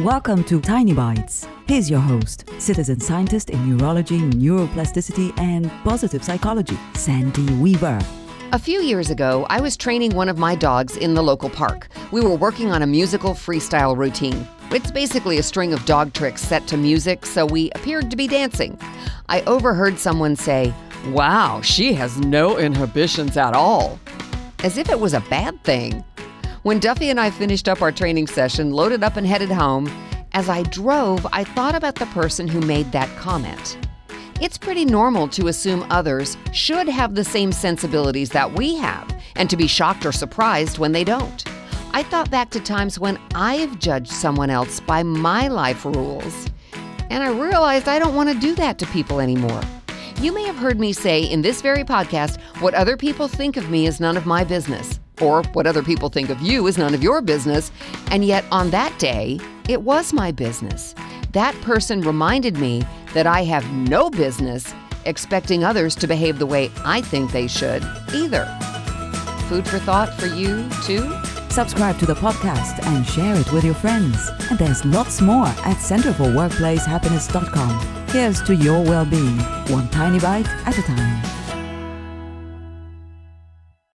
Welcome to Tiny Bites. Here's your host, citizen scientist in neurology, neuroplasticity, and positive psychology, Sandy Weaver. A few years ago, I was training one of my dogs in the local park. We were working on a musical freestyle routine. It's basically a string of dog tricks set to music, so we appeared to be dancing. I overheard someone say, Wow, she has no inhibitions at all. As if it was a bad thing. When Duffy and I finished up our training session, loaded up and headed home, as I drove, I thought about the person who made that comment. It's pretty normal to assume others should have the same sensibilities that we have and to be shocked or surprised when they don't. I thought back to times when I've judged someone else by my life rules, and I realized I don't want to do that to people anymore. You may have heard me say in this very podcast, what other people think of me is none of my business or what other people think of you is none of your business. And yet, on that day, it was my business. That person reminded me that I have no business expecting others to behave the way I think they should either. Food for thought for you, too? Subscribe to the podcast and share it with your friends. And there's lots more at centerforworkplacehappiness.com. Here's to your well being, one tiny bite at a time.